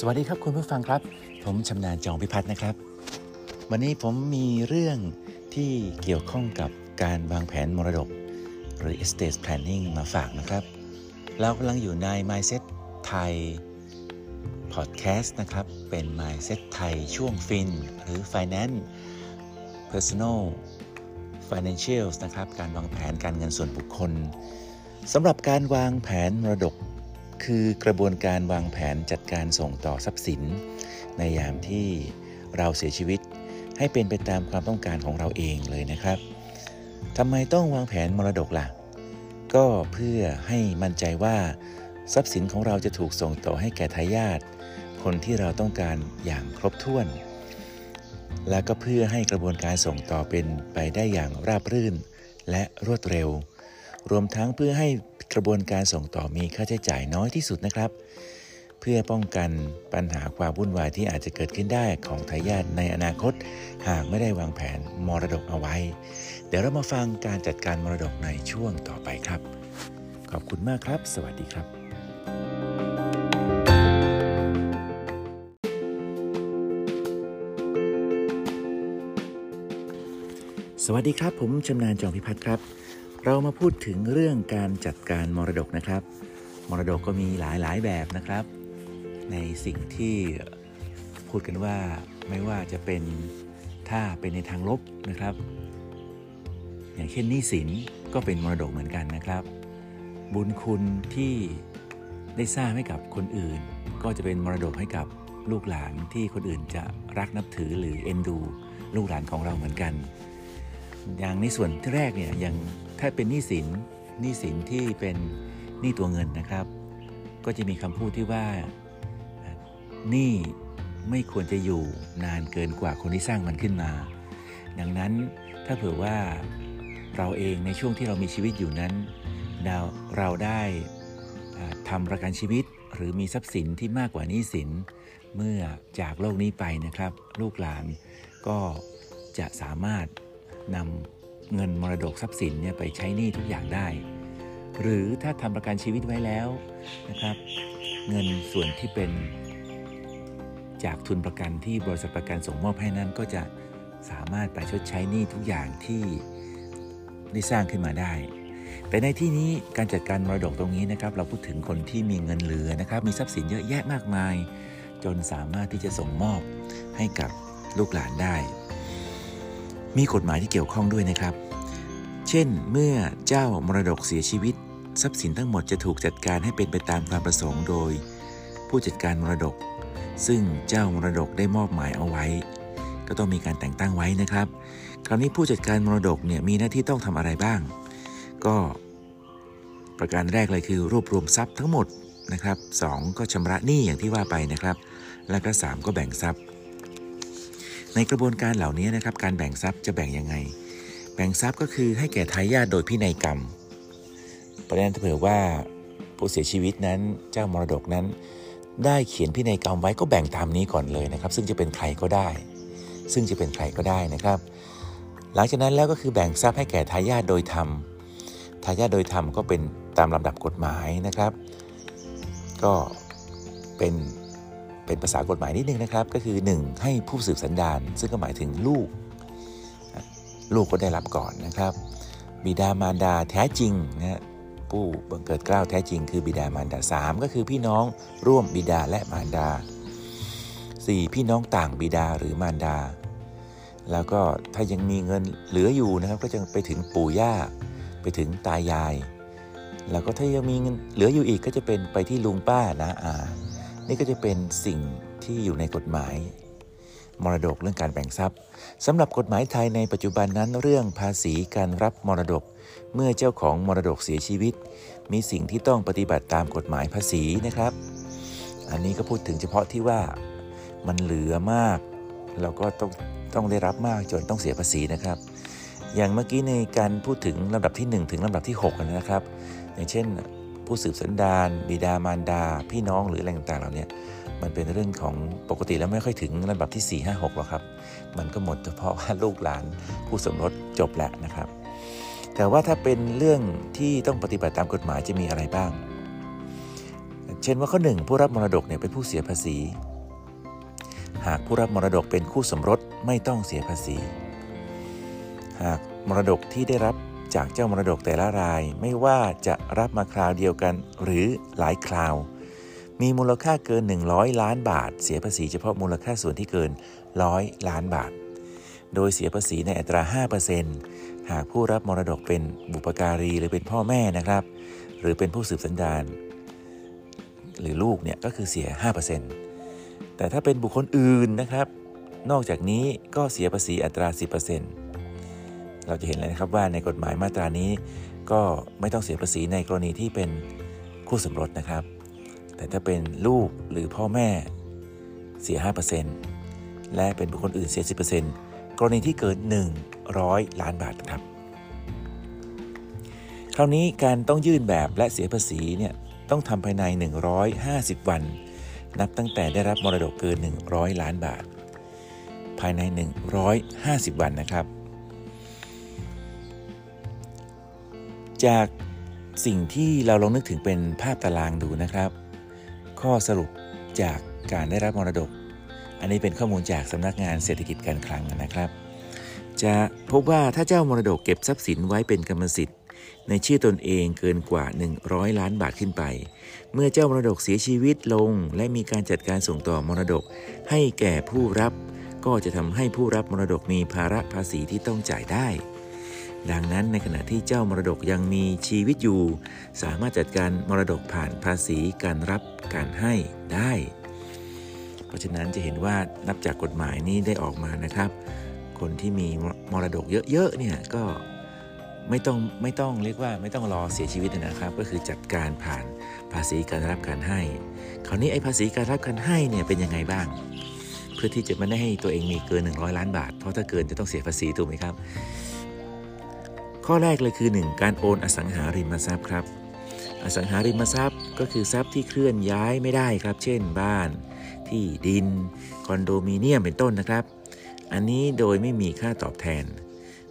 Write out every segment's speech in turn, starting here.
สวัสดีครับคุณผู้ฟังครับ ผมชำนาญจองพิพัฒน์นะครับ วันนี้ผมมีเรื่องที่เกี่ยวข้องกับการวางแผนมรดก หรือ estate planning มาฝากนะครับ เรากำลังอยู่ใน mindset ไทย podcast นะครับ เป็น mindset ไทยช่วงฟิน หรือ finance personal financials นะครับ การวางแผนการเงินส่วนบุคคลสำหรับการวางแผนมรดก คือกระบวนการวางแผนจัดการส่งต่อทรัพย์สิน ในยามที่เราเสียชีวิต ให้เป็นไปตามความต้องการของเราเองเลยนะครับทำไมต้องวางแผนมรดกละ่ะ ก็เพื่อให้มั่นใจว่า ทรัพย์สินของเราจะถูกส่งต่อให้แก่ทายาทคนที่เราต้องการอย่างครบถ้วน และก็เพื่อให้กระบวนการส่งต่อเป็นไปได้อย่างราบรื่น และรวดเร็ว รวมทั้งเพื่อให้ กระบวนการส่งต่อมีค่าใช้จ่ายน้อยที่สุดนะครับ เพื่อป้องกันปัญหาความวุ่นวายที่อาจจะเกิดขึ้นได้ของทายาทในอนาคต หากไม่ได้วางแผนมรดกเอาไว้ เดี๋ยวเรามาฟังการจัดการมรดกในช่วงต่อไปครับ ขอบคุณมากครับ สวัสดีครับสวัสดีครับ ผมชำนาญจองพิพัฒน์ครับ เรามาพูดถึงเรื่องการจัดการมรดกนะครับ มรดกก็มีหลายหลายแบบนะครับ ในสิ่งที่พูดกันว่าไม่ว่าจะเป็นถ้าเป็นในทางลบนะครับ อย่างเช่นหนี้สินก็เป็นมรดกเหมือนกันนะครับ บุญคุณที่ได้สร้างให้กับคนอื่น ก็จะเป็นมรดกให้กับลูกหลานที่คนอื่นจะรักนับถือหรือเอ็นดู ลูกหลานของเราเหมือนกัน อย่างในส่วนที่แรกเนี่ยอย่างถ้าเป็นหนี้สินหนี้สินที่เป็นหนี้ตัวเงินนะครับ ก็จะมีคำพูดที่ว่าหนี้ไม่ควรจะอยู่นานเกินกว่าคนที่สร้างมันขึ้นมา ดังนั้นถ้าเผื่อว่าเราเองในช่วงที่เรามีชีวิตอยู่นั้นเราเราได้ทำประกันชีวิตหรือมีทรัพย์สินที่มากกว่านี้สิน เมื่อจากโลกนี้ไปนะครับ ลูกหลานก็จะสามารถ นำเงินมรดกทรัพย์สินเนี่ยไปใช้หนี้ทุกอย่างได้ หรือถ้าทำประกันชีวิตไว้แล้วนะครับ เงินส่วนที่เป็นจากทุนประกันที่บริษัทประกันส่งมอบให้นั้นก็จะสามารถไปชดใช้หนี้ทุกอย่างที่ได้สร้างขึ้นมาได้ แต่ในที่นี้การจัดการมรดกตรงนี้นะครับ เราพูดถึงคนที่มีเงินเหลือนะครับ มีทรัพย์สินเยอะแยะมากมาย จนสามารถที่จะส่งมอบให้กับลูกหลานได้ มีกฎหมายที่เกี่ยวข้องด้วยนะครับ เช่น เมื่อเจ้ามรดกเสียชีวิต ทรัพย์สินทั้งหมดจะถูกจัดการให้เป็นไปตามความประสงค์โดย ผู้จัดการมรดก ซึ่งเจ้ามรดกได้มอบหมายเอาไว้ ก็ต้องมีการแต่งตั้งไว้นะครับ คราวนี้ผู้จัดการมรดกเนี่ยมีหน้าที่ต้องทำอะไรบ้าง ก็ประการแรกเลยคือรวบรวมทรัพย์ทั้งหมดนะครับสก็ชำระหนี้อย่างที่ว่าไปนะครับ และก็ 3 ก็แบ่งทรัพย์ ในกระบวนการเหล่านี้นะครับการแบ่งทรัพย์จะแบ่งยังไง แบ่งทรัพย์ก็คือให้แก่ทายาทโดยพินัยกรรม ประเด็นเผื่อว่าผู้เสียชีวิตนั้นเจ้ามรดกนั้น ได้เขียนพินัยกรรมไว้ก็แบ่งตามนี้ก่อนเลยนะครับ ซึ่งจะเป็นใครก็ได้ ซึ่งจะเป็นใครก็ได้นะครับ หลังจากนั้นแล้วก็คือแบ่งทรัพย์ให้แก่ทายาทโดยธรรมทายาทโดยธรรมก็เป็นตามลำดับกฎหมายนะครับ ก็เป็น เป็นภาษากฎหมายนิดนึงนะครับ ก็คือ 1. ให้ผู้สืบสันดานซึ่งก็หมายถึงลูก ลูกก็ได้รับก่อนนะครับ บิดามารดาแท้จริงนะผู้บังเกิดเกล้าแท้จริงคือบิดามารดา 3 ก็คือพี่น้องร่วมบิดาและมารดา 4. พี่น้องต่างบิดาหรือมารดา แล้วก็ถ้ายังมีเงินเหลืออยู่นะครับก็จะไปถึงปู่ย่าไปถึงตายาย แล้วก็ถ้ายังมีเงินเหลืออยู่อีกก็จะเป็นไปที่ลุงป้านะอา นี่ก็จะเป็นสิ่งที่อยู่ในกฎหมาย มรดกเรื่องการแบ่งทรัพย์สำหรับกฎหมายไทยในปัจจุบันนั้นเรื่องภาษีการรับมรดก เมื่อเจ้าของมรดกเสียชีวิต มีสิ่งที่ต้องปฏิบัติตามกฎหมายภาษีนะครับ อันนี้ก็พูดถึงเฉพาะที่ว่ามันเหลือมาก เราก็ต้องต้องได้รับมากจนต้องเสียภาษีนะครับ อย่างเมื่อกี้ในการพูดถึงลำดับที่ 1 ถึงลำดับที่ 6 นะครับ อย่างเช่น ผู้สืบสันดานบิดามารดา พี่น้องหรืออะไรต่างๆเหล่านี้มันเป็นเรื่องของปกติแล้วไม่ค่อยถึงลำดับที่ 4 5 6หรอกครับ มันก็หมดเฉพาะว่าลูกหลานผู้สมรสจบแล้วนะครับ แต่ว่าถ้าเป็นเรื่องที่ต้องปฏิบัติตามกฎหมายจะมีอะไรบ้าง เช่นว่าข้อหนึ่งผู้รับมรดกเนี่ยเป็นผู้เสียภาษี หากผู้รับมรดกเป็นคู่สมรสไม่ต้องเสียภาษี หากมรดกที่ได้รับ จากเจ้ามรดกแต่ละรายไม่ว่าจะรับมาคราวเดียวกันหรือหลายคราว มีมูลค่าเกิน 100 ล้านบาท เสียภาษีเฉพาะมูลค่าส่วนที่เกิน 100 ล้านบาท โดยเสียภาษีในอัตรา 5%หากผู้รับมรดกเป็นบุปการีหรือเป็นพ่อแม่นะครับ หรือเป็นผู้สืบสันดานหรือลูกเนี่ยก็คือเสีย 5%แต่ถ้าเป็นบุคคลอื่นนะครับ นอกจากนี้ก็เสียภาษีอัตรา 10% เราจะเห็นเลยนะครับว่าในกฎหมายมาตรานี้ ก็ไม่ต้องเสียภาษีในกรณีที่เป็นคู่สมรสนะครับ แต่ถ้าเป็นลูกหรือพ่อแม่เสีย 5%และเป็นบุคคลอื่นเสีย 10%กรณีที่เกิน 100 ล้านบาทครับ คราวนี้การต้องยื่นแบบและเสียภาษีเนี่ยต้องทำภายใน 150 วัน นับตั้งแต่ได้รับมรดกเกิน 100 ล้านบาท ภายใน 150 วันนะครับ จากสิ่งที่เราลองนึกถึงเป็นภาพตารางดูนะครับ ข้อสรุปจากการได้รับมรดก อันนี้เป็นข้อมูลจากสำนักงานเศรษฐกิจการคลังนะครับ จะพบว่าถ้าเจ้ามรดกเก็บทรัพย์สินไว้เป็นกรรมสิทธิ์ ในชื่อตนเองเกินกว่า 100 ล้านบาทขึ้นไป เมื่อเจ้ามรดกเสียชีวิตลง และมีการจัดการส่งต่อมรดก ให้แก่ผู้รับ ก็จะทำให้ผู้รับมรดกมีภาระภาษีที่ต้องจ่ายได้ ดังนั้นในขณะที่เจ้ามรดกยังมีชีวิตอยู่ สามารถจัดการมรดกผ่านภาษีการรับการให้ได้ เพราะฉะนั้นจะเห็นว่านับจากกฎหมายนี้ได้ออกมานะครับ คนที่มีมรดกเยอะๆเนี่ยก็ไม่ต้องไม่ต้องเรียกว่าไม่ต้องรอเสียชีวิตนะครับ ก็คือจัดการผ่านภาษีการรับการให้ คราวนี้ไอ้ภาษีการรับการให้เนี่ยเป็นยังไงบ้าง เพื่อที่จะไม่ได้ให้ตัวเองมีเกิน 100 ล้านบาท เพราะถ้าเกินจะต้องเสียภาษีถูกไหมครับ ข้อแรกเลยคือ 1 การโอนอสังหาริมทรัพย์ครับ อสังหาริมทรัพย์ก็คือทรัพย์ที่เคลื่อนย้ายไม่ได้ครับ เช่นบ้าน ที่ดิน คอนโดมิเนียมเป็นต้นนะครับ อันนี้โดยไม่มีค่าตอบแทน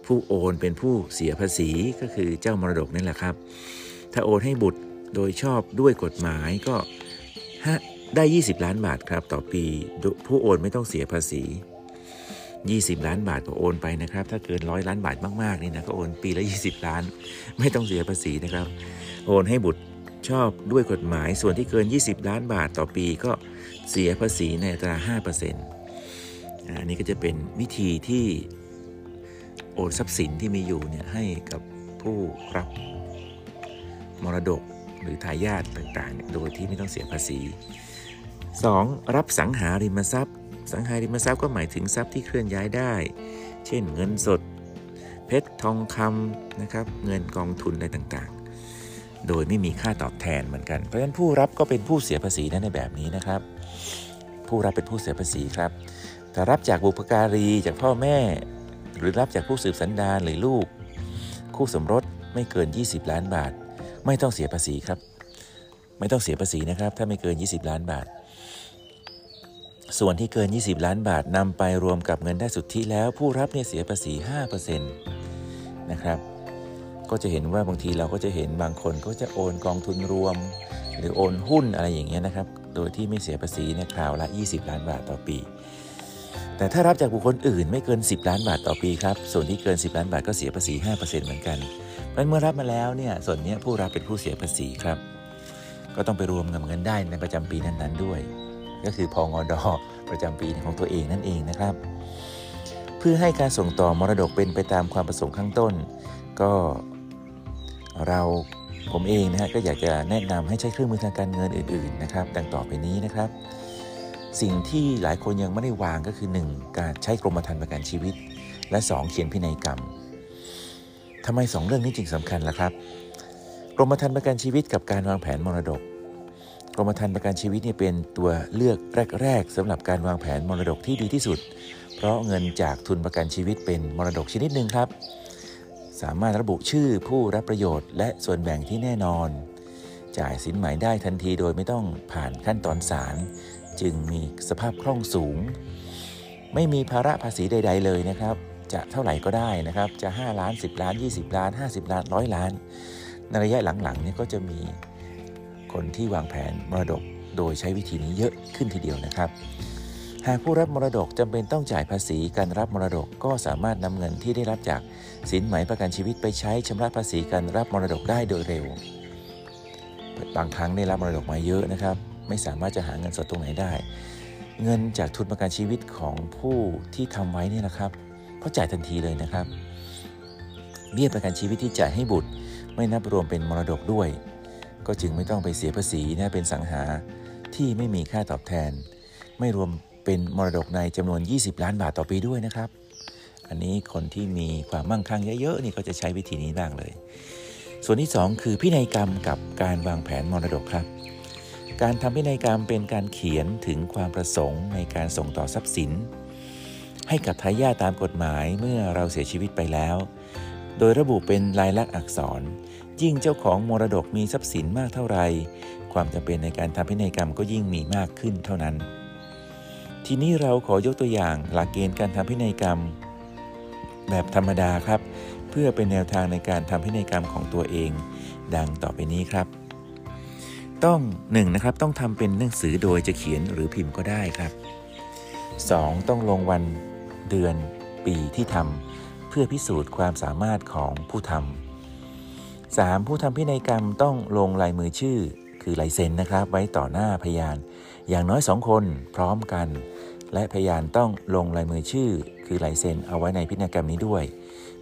ผู้โอนเป็นผู้เสียภาษีก็คือเจ้ามรดกนี่แหละครับ ถ้าโอนให้บุตรโดยชอบด้วยกฎหมายก็ได้ 20 ล้านบาทครับต่อปี ผู้โอนไม่ต้องเสียภาษี 20 ล้านบาทก็โอนไปนะครับ ถ้าเกินร้อยล้านบาทมากๆนี่นะก็โอนปีละ 20 ล้าน ไม่ต้องเสียภาษีนะครับ โอนให้บุตรชอบด้วยกฎหมายส่วนที่เกิน 20 ล้านบาทต่อปีก็เสียภาษีในอัตรา5%อันนี้ก็จะเป็นวิธีที่โอนทรัพย์สินที่มีอยู่เนี่ยให้กับผู้รับมรดกหรือทายาทต่างๆ โดยที่ไม่ต้องเสียภาษี 2. รับสังหาริมทรัพย์ สังหาริมทรัพย์ก็หมายถึงทรัพย์ที่เคลื่อนย้ายได้ เช่นเงินสด เพชรทองคำนะครับ เงินกองทุนอะไรต่างๆ โดยไม่มีค่าตอบแทนเหมือนกัน เพราะฉะนั้นผู้รับก็เป็นผู้เสียภาษีนั่นในแบบนี้นะครับ ผู้รับเป็นผู้เสียภาษีครับแต่รับจากบุพการีจากพ่อแม่ หรือรับจากผู้สืบสันดานหรือลูก คู่สมรสไม่เกิน 20 ล้านบาท ไม่ต้องเสียภาษีครับ ไม่ต้องเสียภาษีนะครับ ถ้าไม่เกิน 20 ล้านบาท ส่วนที่เกิน 20 ล้านบาทนำไปรวมกับเงินได้สุทธิแล้วผู้รับเนี่ยเสียภาษี 5%นะครับก็จะเห็นว่าบางทีเราก็จะเห็นบางคนก็จะโอนกองทุนรวม หรือโอนหุ้นอะไรอย่างเงี้ยนะครับ โดยที่ไม่เสียภาษีเนี่ยคราวละ 20 ล้านบาทต่อปี แต่ถ้ารับจากบุคคลอื่นไม่เกิน 10 ล้านบาทต่อปีครับ ส่วนที่เกิน 10 ล้านบาทก็เสียภาษี 5%เหมือนกันเพราะเมื่อรับมาแล้วเนี่ยส่วนนี้ผู้รับเป็นผู้เสียภาษีครับ ก็ต้องไปรวมกับเงินได้ในประจำปีนั้นๆด้วย ก็คือพองอดอประจำปีของตัวเองนั่นเองนะครับ เพื่อให้การส่งต่อมรดกเป็นไปตามความประสงค์ข้างต้น ก็เราผมเองนะฮะก็อยากจะแนะนำให้ใช้เครื่องมือทางการเงินอื่น ๆ นะครับ ดังต่อไปนี้นะครับ สิ่งที่หลายคนยังไม่ได้วางก็คือ 1. การใช้กรมธรรม์ประกันชีวิต และ 2. เขียนพินัยกรรมทำไม 2 เรื่องนี้จึงสำคัญล่ะครับ กรมธรรม์ประกันชีวิตกับการวางแผนมรดก รมธรรม์ประกันชีวิตนี่เป็นตัวเลือกแรก ๆสำหรับการวางแผนมรดกที่ดีที่สุด เพราะเงินจากทุนประกันชีวิตเป็นมรดกชนิดหนึ่งครับ สามารถระบุชื่อผู้รับประโยชน์และส่วนแบ่งที่แน่นอน จ่ายสินไหมได้ทันทีโดยไม่ต้องผ่านขั้นตอนศาลจึงมีสภาพคล่องสูง ไม่มีภาระภาษีใด ๆ เลยนะครับ จะเท่าไหร่ก็ได้นะครับ จะ 5 ล้าน 10 ล้าน 20 ล้าน 50 ล้านร้อยล้าน ในระยะหลังๆเนี่ยก็จะมี คนที่วางแผนมรดกโดยใช้วิธีนี้เยอะขึ้นทีเดียวนะครับ หากผู้รับมรดกจำเป็นต้องจ่ายภาษีการรับมรดกก็สามารถนำเงินที่ได้รับจากสินไหมประกันชีวิตไปใช้ชำระภาษีการรับมรดกได้โดยเร็ว บางครั้งได้รับมรดกมาเยอะนะครับ ไม่สามารถจะหาเงินสดตรงไหนได้ เงินจากทุนประกันชีวิตของผู้ที่ทำไว้นี่นะครับเขาจ่ายทันทีเลยนะครับเบี้ยประกันชีวิตที่จ่ายให้บุตรไม่นับรวมเป็นมรดกด้วย ก็จึงไม่ต้องไปเสียภาษีนะเป็นสังหาที่ไม่มีค่าตอบแทน ไม่รวมเป็นมรดกในจำนวน 20 ล้านบาทต่อปีด้วยนะครับ อันนี้คนที่มีความมั่งคั่งเยอะๆนี่ก็จะใช้วิธีนี้บ้างเลย ส่วนที่ 2 คือพินัยกรรมกับการวางแผนมรดกครับ การทำพินัยกรรมเป็นการเขียนถึงความประสงค์ในการส่งต่อทรัพย์สิน ให้กับทายาทตามกฎหมายเมื่อเราเสียชีวิตไปแล้ว โดยระบุเป็นลายลักษณ์อักษร ยิ่งเจ้าของมรดกมีทรัพย์สินมากเท่าไร ความจำเป็นในการทำพินัยกรรมก็ยิ่งมีมากขึ้นเท่านั้น ทีนี้เราขอยกตัวอย่างหลักเกณฑ์การทำพินัยกรรม แบบธรรมดาครับ เพื่อเป็นแนวทางในการทำพินัยกรรมของตัวเอง ดังต่อไปนี้ครับ ต้อง1นะครับต้องทำเป็นหนังสือโดยจะเขียนหรือพิมพ์ก็ได้ครับ 2. ต้องลงวันเดือนปีที่ทำเพื่อพิสูจน์ความสามารถของผู้ทำ 3. ผู้ทำพินัยกรรมต้องลงลายมือชื่อ คือลายเซ็นนะครับ ไว้ต่อหน้าพยาน อย่างน้อยสองคนพร้อมกัน และพยานต้องลงลายมือชื่อ คือลายเซ็นเอาไว้ในพินัยกรรมนี้ด้วย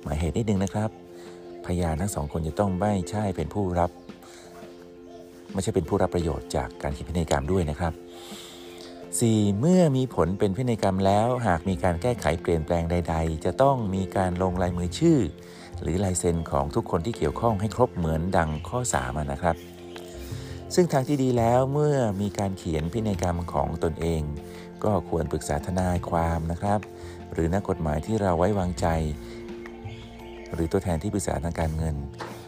หมายเหตุนิดนึงนะครับ พยานทั้งสองคนจะต้องไม่ใช่เป็นผู้รับ ไม่ใช่เป็นผู้รับประโยชน์จากการเขียนพินัยกรรมด้วยนะครับ 4. เมื่อมีผลเป็นพินัยกรรมแล้ว หากมีการแก้ไขเปลี่ยนแปลงใด ๆ จะต้องมีการลงลายมือชื่อ หรือลายเซ็นของทุกคนที่เกี่ยวข้องให้ครบเหมือนดังข้อ3นะครับ ซึ่งทางที่ดีแล้วเมื่อมีการเขียนพินัยกรรมของตนเอง ก็ควรปรึกษาทนายความนะครับ หรือนักกฎหมายที่เราไว้วางใจ หรือตัวแทนที่ปรึกษาทางการเงิน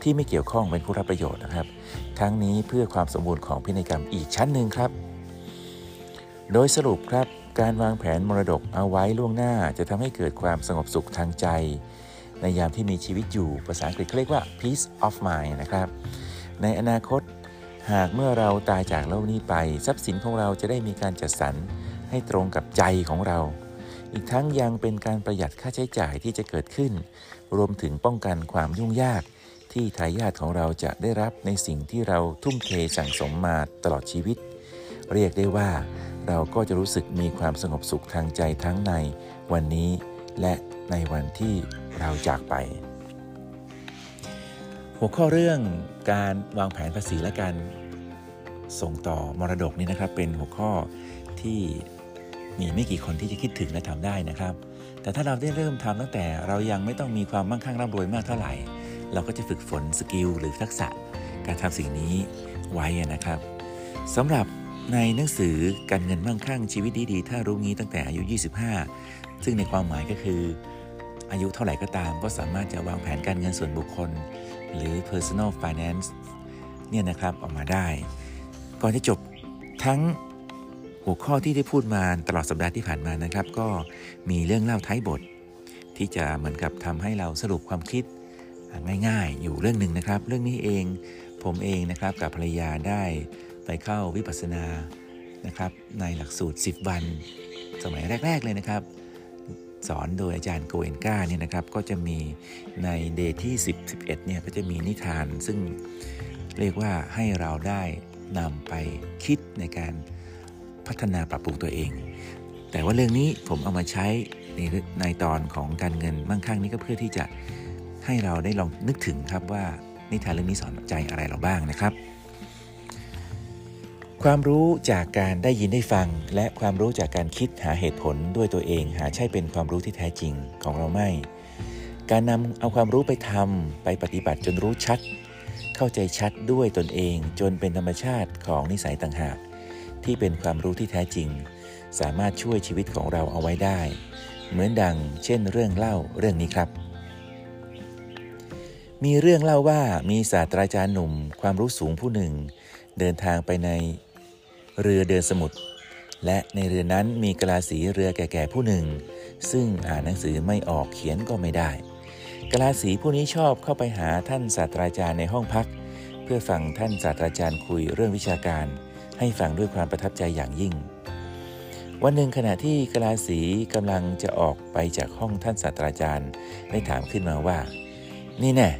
ที่ไม่เกี่ยวข้องเป็นผู้รับประโยชน์นะครับ ทั้งนี้เพื่อความสมบูรณ์ของพินัยกรรมอีกชั้นหนึ่งครับ โดยสรุปครับการวางแผนมรดกเอาไว้ล่วงหน้าจะทำให้เกิดความสงบสุขทางใจ ในยามที่มีชีวิตอยู่ภาษาอังกฤษเขาเรียกว่า peace of mind นะครับ ในอนาคตหากเมื่อเราตายจากโลกนี้ไป ทรัพย์สินของเราจะได้มีการจัดสรรให้ตรงกับใจของเรา อีกทั้งยังเป็นการประหยัดค่าใช้จ่ายที่จะเกิดขึ้น รวมถึงป้องกันความยุ่งยาก ที่ทายาทของเราจะได้รับในสิ่งที่เราทุ่มเทสั่งสมมาตลอดชีวิต เรียกได้ว่า เราก็จะรู้สึกมีความสงบสุขทางใจทั้งในวันนี้และ ในวันที่เราจากไป หัวข้อเรื่องการวางแผนภาษีและการส่งต่อมรดกนี่นะครับ เป็นหัวข้อที่มีไม่กี่คนที่จะคิดถึงและทำได้นะครับ แต่ถ้าเราได้เริ่มทำตั้งแต่เรายังไม่ต้องมีความมั่งคั่งร่ำรวยมากเท่าไหร่ เราก็จะฝึกฝนสกิลหรือทักษะการทำสิ่งนี้ไว้นะครับสำหรับในหนังสือการเงินมั่งคั่งชีวิตดีๆ ถ้ารู้งี้ตั้งแต่อายุ 25 ซึ่งในความหมายก็คือ อายุเท่าไหร่ก็ตาม ก็สามารถจะวางแผนการเงินส่วนบุคคล หรือ personal finance เนี่ยนะครับออกมาได้ ก่อนจะจบทั้งหัวข้อที่ได้พูดมาตลอดสัปดาห์ที่ผ่านมานะครับ ก็มีเรื่องเล่าท้ายบท ที่จะเหมือนกับทำให้เราสรุปความคิดง่ายๆ อยู่เรื่องหนึ่งนะครับ เรื่องนี้เองผมเองนะครับกับภรรยาได้ไปเข้าวิปัสสนานะครับในหลักสูตร 10 วัน สมัยแรก ๆ เลยนะครับ สอนโดยอาจารย์โกเอนก้าเนี่ยนะครับก็จะมีในเดย์ที่ 10 11เนี่ยก็จะมีนิทาน ซึ่งเรียกว่าให้เราได้นำไปคิดในการพัฒนาปรับปรุงตัวเอง แต่ว่าเรื่องนี้ผมเอามาใช้ในในตอนของการเงินมั่งคั่งนี้ก็เพื่อที่จะให้เราได้ลองนึกถึงครับว่านิทานเรื่องนี้สอนใจอะไรเราบ้างนะครับ ความรู้จากการได้ยินได้ฟัง และความรู้จากการคิดหาเหตุผลด้วยตัวเองหาใช่เป็นความรู้ที่แท้จริงของเราไม่ การนำเอาความรู้ไปทำไปปฏิบัติจนรู้ชัด เข้าใจชัดด้วยตนเอง จนเป็นธรรมชาติของนิสัยต่างหาก ที่เป็นความรู้ที่แท้จริง สามารถช่วยชีวิตของเราเอาไว้ได้ เหมือนดังเช่นเรื่องเล่าเรื่องนี้ครับ มีเรื่องเล่าว่ามีศาสตราจารย์หนุ่ม ความรู้สูงผู้หนึ่งเดินทางไปใน เรือเดินสมุทรและในเรือนั้นมีกลาสีเรือแก่ๆผู้หนึ่ง ซึ่งอ่านหนังสือไม่ออกเขียนก็ไม่ได้กลาสีผู้นี้ชอบเข้าไปหาท่านศาสตราจารย์ในห้องพัก เพื่อฟังท่านศาสตราจารย์คุยเรื่องวิชาการ ให้ฟังด้วยความประทับใจอย่างยิ่ง วันหนึ่งขณะที่กลาสีกำลังจะออกไปจากห้องท่านศาสตราจารย์ได้ถามขึ้นมาว่า นี่แน่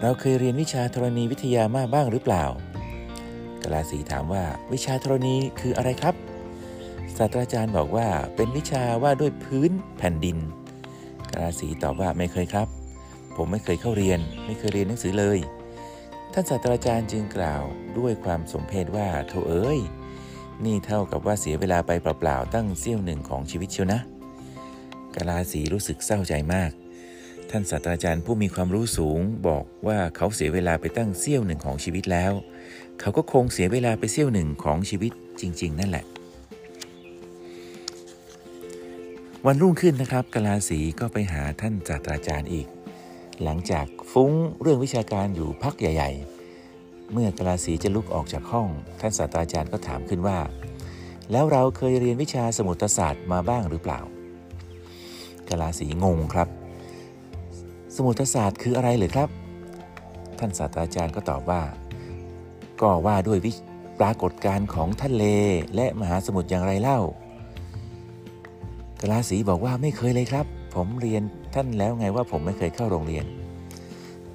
เราเคยเรียนวิชาธรณีวิทยามาบ้างหรือเปล่า กลาสีถามว่าวิชาธรณีคืออะไรครับ ศาสตราจารย์บอกว่าเป็นวิชาว่าด้วยพื้นแผ่นดิน กลาสีตอบว่าไม่เคยครับ ผมไม่เคยเข้าเรียน ไม่เคยเรียนหนังสือเลย ท่านศาสตราจารย์จึงกล่าวด้วยความสมเพชว่าโธเอ้ย นี่เท่ากับว่าเสียเวลาไปเปล่าๆตั้งเสี้ยวหนึ่งของชีวิตเชียวนะกลาสีรู้สึกเศร้าใจมาก ท่านศาสตราจารย์ผู้มีความรู้สูงบอกว่าเขาเสียเวลาไปตั้งเสี้ยวหนึ่งของชีวิตแล้ว เขาก็คงเสียเวลาไปเสี้ยวหนึ่งของชีวิตจริง ๆ นั่นแหละ วันรุ่งขึ้นนะครับกลาสีก็ไปหาท่านศาสตราจารย์อีก หลังจากฟุ้งเรื่องวิชาการอยู่พักใหญ่ ๆ เมื่อกลาสีจะลุกออกจากห้อง ท่านศาสตราจารย์ก็ถามขึ้นว่า แล้วเราเคยเรียนวิชาสมุทรศาสตร์มาบ้างหรือเปล่ากลาสีงงครับ สมุทรศาสตร์คืออะไรหรือครับ ท่านศาสตราจารย์ก็ตอบว่า ก็ว่าด้วยวิปรากฏการณ์ของทะเลและมหาสมุทรอย่างไรเล่ากลาสีบอกว่าไม่เคยเลยครับ ผมเรียนท่านแล้วไงว่าผมไม่เคยเข้าโรงเรียน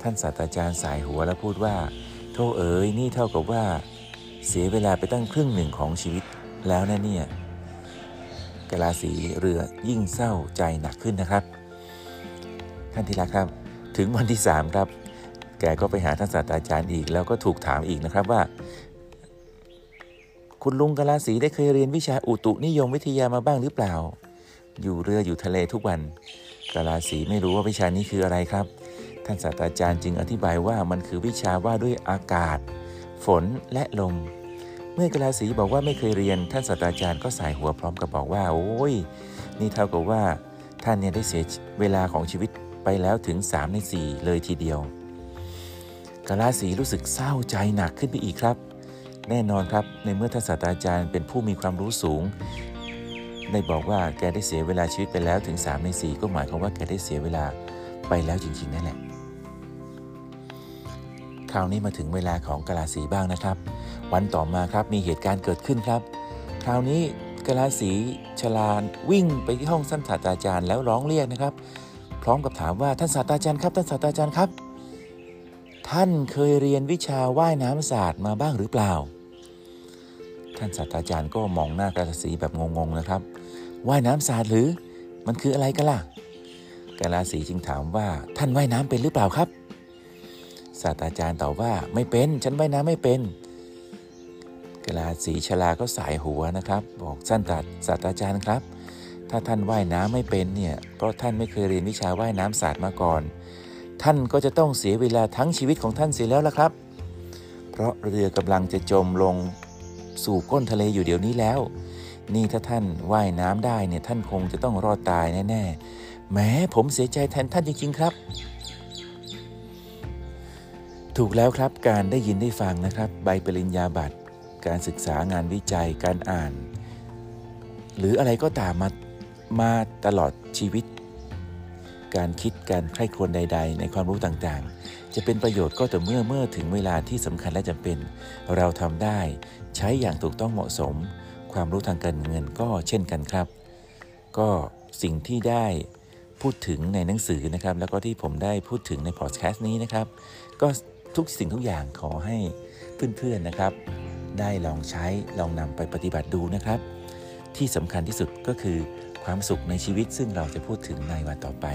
ท่านศาสตราจารย์สายหัวแล้วพูดว่าโธ่เอ๋ยนี่เท่ากับว่า เสียเวลาไปตั้งครึ่งหนึ่งของชีวิตแล้วนะเนี่ยกลาสีเรือยิ่งเศร้าใจหนักขึ้นนะครับ ท่านที่รักครับ ถึงวันที่สามครับ แกก็ไปหาท่านศาสตราจารย์อีก แล้วก็ถูกถามอีกนะครับว่า คุณลุงกะลาสีได้เคยเรียนวิชาอุตุนิยมวิทยามาบ้างหรือเปล่า อยู่เรืออยู่ทะเลทุกวันกะลาสีไม่รู้ว่าวิชานี้คืออะไรครับ ท่านศาสตราจารย์จึงอธิบายว่ามันคือวิชาว่าด้วยอากาศ ฝนและลม เมื่อกะลาสีบอกว่าไม่เคยเรียน ท่านศาสตราจารย์ก็สายหัวพร้อมกับบอกว่า โอ้ยนี่เท่ากับว่าท่านเนี่ยได้เสียเวลาของชีวิตไปแล้วถึง 3 ใน 4 เลยทีเดียว กลาสีรู้สึกเศร้าใจหนักขึ้นไปอีกครับ แน่นอนครับในเมื่อท่านศาสตราจารย์เป็นผู้มีความรู้สูง ได้บอกว่าแกได้เสียเวลาชีวิตไปแล้วถึง 3 ใน 4 ก็หมายความว่าแกได้เสียเวลาไปแล้วจริงๆนั่นแหละ คราวนี้มาถึงเวลาของกลาสีบ้างนะครับ วันต่อมาครับมีเหตุการณ์เกิดขึ้นครับ คราวนี้กลาสีชลานวิ่งไปที่ห้องท่านศาสตราจารย์แล้วร้องเรียกนะครับ พร้อมกับถามว่าท่านศาสตราจารย์ครับท่านศาสตราจารย์ครับ ท่านเคยเรียนวิชาว่ายน้ำศาสตร์มาบ้างหรือเปล่า ท่านศาสตราจารย์ก็มองหน้ากลาสีแบบงงๆนะครับ ว่ายน้ำศาสตร์หรือ มันคืออะไรกันล่ะ กาลาสีจึงถามว่าท่านว่ายน้ำเป็นหรือเปล่าครับ ศาสตราจารย์ตอบว่าไม่เป็น ฉันว่ายน้ำไม่เป็น กาลาสีชลาก็สายหัวนะครับ บอกท่านจัดศาสตราจารย์ครับ ถ้าท่านว่ายน้ำไม่เป็นเนี่ย เพราะท่านไม่เคยเรียนวิชาว่ายน้ำศาสตร์มาก่อน ท่านก็จะต้องเสียเวลาทั้งชีวิตของท่านเสียแล้วล่ะครับ เพราะเรือกำลังจะจมลงสู่ก้นทะเลอยู่เดี๋ยวนี้แล้ว นี่ถ้าท่านว่ายน้ำได้เนี่ยท่านคงจะต้องรอดตายแน่ๆแม้ผมเสียใจแทนท่านจริงๆครับ ถูกแล้วครับการได้ยินได้ฟังนะครับ ใบปริญญาบัตร การศึกษางานวิจัยการอ่าน หรืออะไรก็ตามมามาตลอดชีวิต การคิดการใคร่ครวญใด ๆ ในความรู้ต่างๆ จะเป็นประโยชน์ก็แต่เมื่อเมื่อถึงเวลาที่สำคัญและจำเป็น เราทำได้ใช้อย่างถูกต้องเหมาะสม ความรู้ทางการเงินก็เช่นกันครับ ก็สิ่งที่ได้พูดถึงในหนังสือนะครับ แล้วก็ที่ผมได้พูดถึงในพอดแคสต์นี้นะครับ ก็ทุกสิ่งทุกอย่างขอให้เพื่อนๆนะครับ ได้ลองใช้ลองนำไปปฏิบัติดูนะครับ ที่สำคัญที่สุดก็คือ ความสุขในชีวิตซึ่งเราจะพูดถึงในวันต่อไป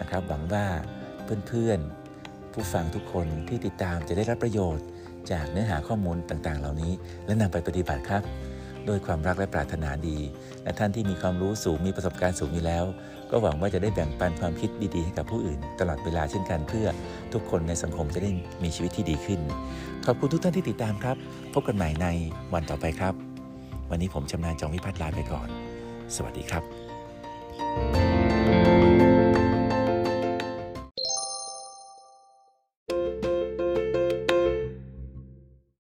นะครับหวังว่าเพื่อนๆ ผู้ฟังทุกคนที่ติดตามจะได้รับประโยชน์ จากเนื้อหาข้อมูลต่างๆ เหล่านี้ และนำไปปฏิบัติครับโดยความรักและปรารถนาดี และท่านที่มีความรู้สูงมีประสบการณ์สูงอยู่แล้ว ก็หวังว่าจะได้แบ่งปันความคิดดีๆ ให้กับผู้อื่น ตลอดเวลาเช่นกันเพื่อทุกคนในสังคมจะได้มีชีวิตที่ดีขึ้น ขอบคุณทุกท่านที่ติดตามครับ พบกันใหม่ในวันต่อไปครับ วันนี้ผมชำนาญจองวิพัฒน์ลาไปก่อน สวัสดีครับ